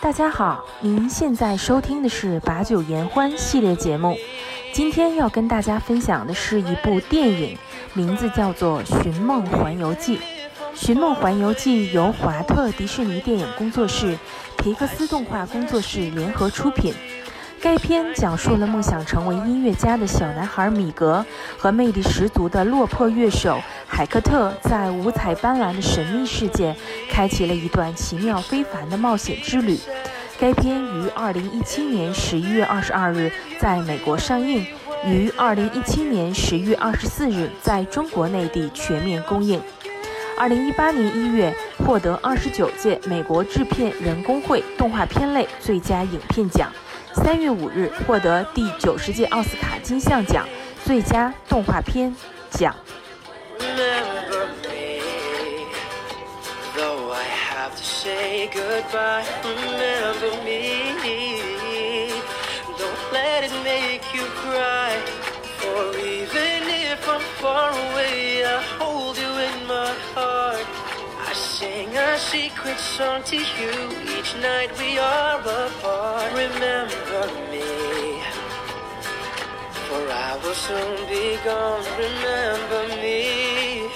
大家好，您现在收听的是把酒言欢系列节目。今天要跟大家分享的是一部电影，名字叫做《寻梦环游记》。《寻梦环游记》由华特迪士尼电影工作室、皮克斯动画工作室联合出品。该片讲述了梦想成为音乐家的小男孩米格和魅力十足的落魄乐手海克特，在五彩斑斓的神秘世界，开启了一段奇妙非凡的冒险之旅。该片于二零一七年十一月二十二日在美国上映，于二零一七年十月二十四日在中国内地全面公映。二零一八年一月获得二十九届美国制片人工会动画片类最佳影片奖。三月五日获得第九十届奥斯卡金像奖最佳动画片奖。Secret song to you each night we are apart. Remember me, for I will soon be gone. Remember me,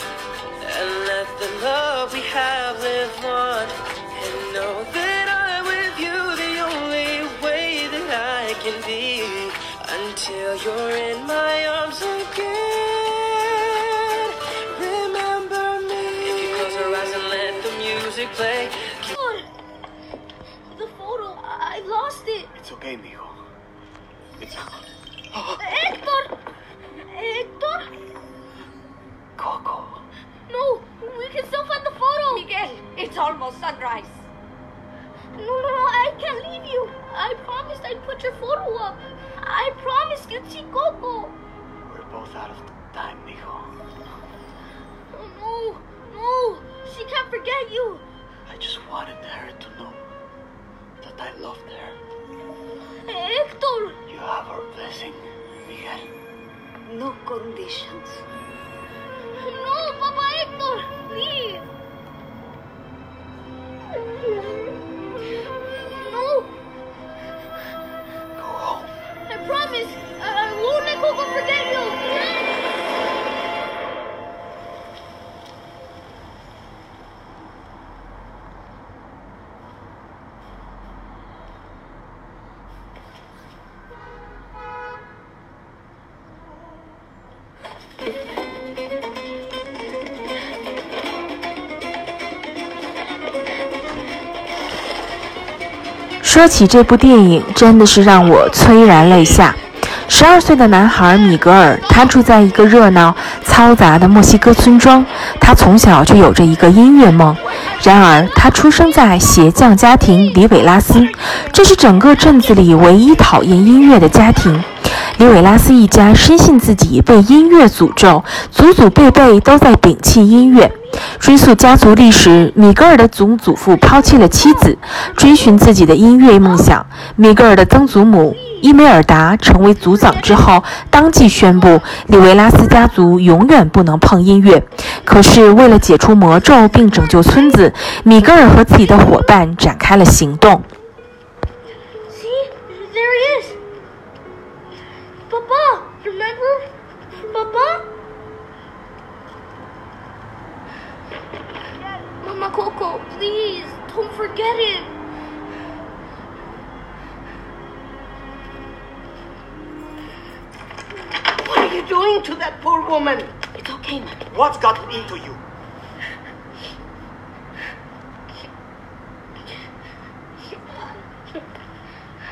and let the love we have live on. And know that I'm with you the only way that I can be until you're in my it. It's okay, mijo. It's. Hector! Hector! Coco. No, we can still find the photo. Miguel, it's almost sunrise. No, no, no, I can't leave you. I promised I'd put your photo up. I promised you'd see Coco. We're both out of time, mijo. Oh, no, no. She can't forget you. Miguel. No conditions. No, Papa Hector, please. 说起这部电影，真的是让我催然泪下。十二岁的男孩米格尔，他住在一个热闹嘈杂的墨西哥村庄。他从小就有着一个音乐梦。然而，他出生在鞋匠家庭里维拉斯，这是整个镇子里唯一讨厌音乐的家庭。里维拉斯一家深信自己被音乐诅咒，祖祖辈辈都在摒弃音乐。追溯家族历史，米格尔的曾祖父抛弃了妻子，追寻自己的音乐梦想。米格尔的曾祖母伊梅尔达成为族长之后，当即宣布里维拉斯家族永远不能碰音乐。可是，为了解除魔咒并拯救村子，米格尔和自己的伙伴展开了行动。Papa, remember? Papa? Mama Coco, please, don't forget it. What are you doing to that poor woman? It's okay, man. What's gotten into you?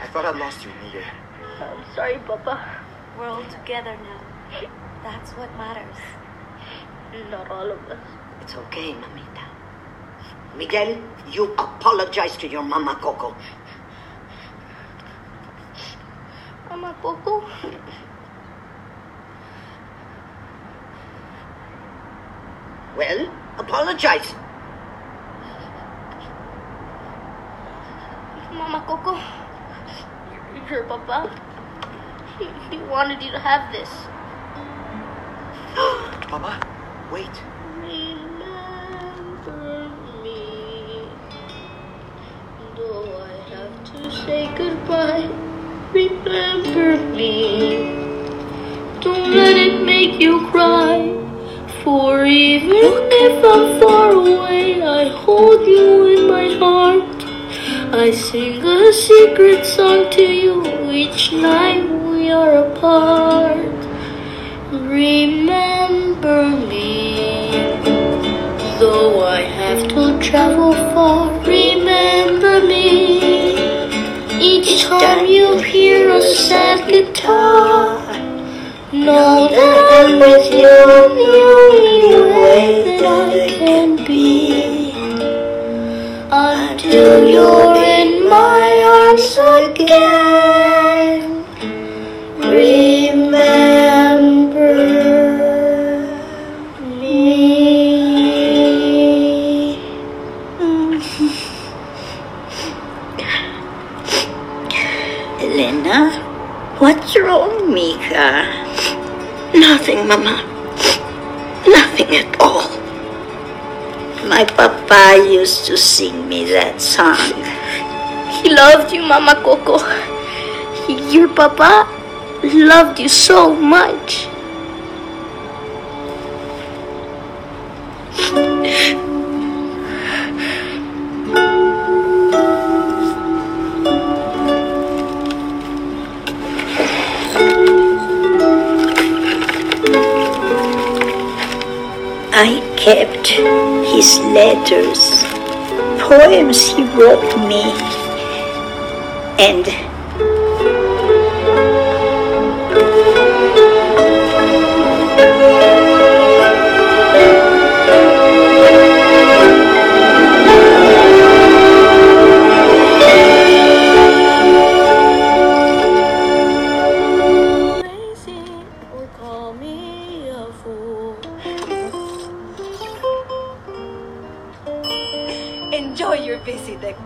I thought I'd lost you, Miguel. I'm sorry, Papa. We're all together now. That's what matters. Not all of us. It's okay, mamita. Miguel, you apologize to your mama Coco. Mama Coco? Well, apologize. Mama Coco? Your papa? He, wanted you to have this. Papa, wait. Remember me. Though I have to say goodbye, remember me. Don't let it make you cry. For even if I'm far away, I hold you in my heart. I sing a secret song to you each night we are apart. Remember me, though I have to travel far. Remember me, each time you hear a sad guitar. Know that I'm with you in the only way that I can be. Until you're in my arms again. Remember me. Elena, what's wrong, mija? Nothing, Mama. Nothing at all. My papa used to sing me that song. He loved you, Mama Coco. Your papa loved you so much. His letters, poems he wrote me, and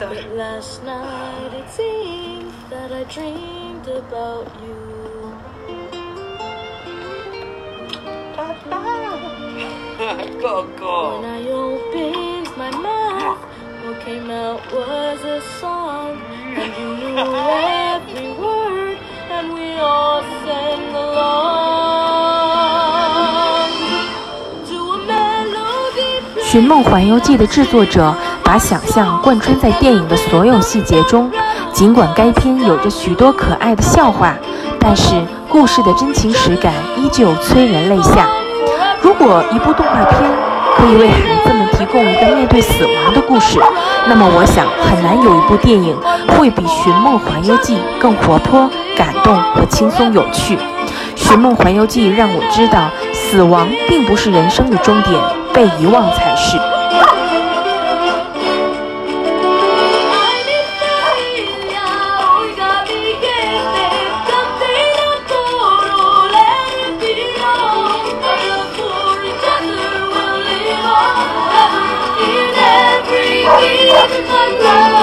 But last night it seemed that I dreamed about you. Coco. When I opened my mouth, what came out was a song, and you knew every word, and we all sang along to a melody.《寻梦环游记》的制作者把想象贯穿在电影的所有细节中。尽管该片有着许多可爱的笑话，但是故事的真情实感依旧催人泪下。如果一部动画片可以为孩子们提供一个面对死亡的故事，那么我想很难有一部电影会比《寻梦环游记》更活泼、感动和轻松有趣。《寻梦环游记》让我知道，死亡并不是人生的终点，被遗忘才是。Every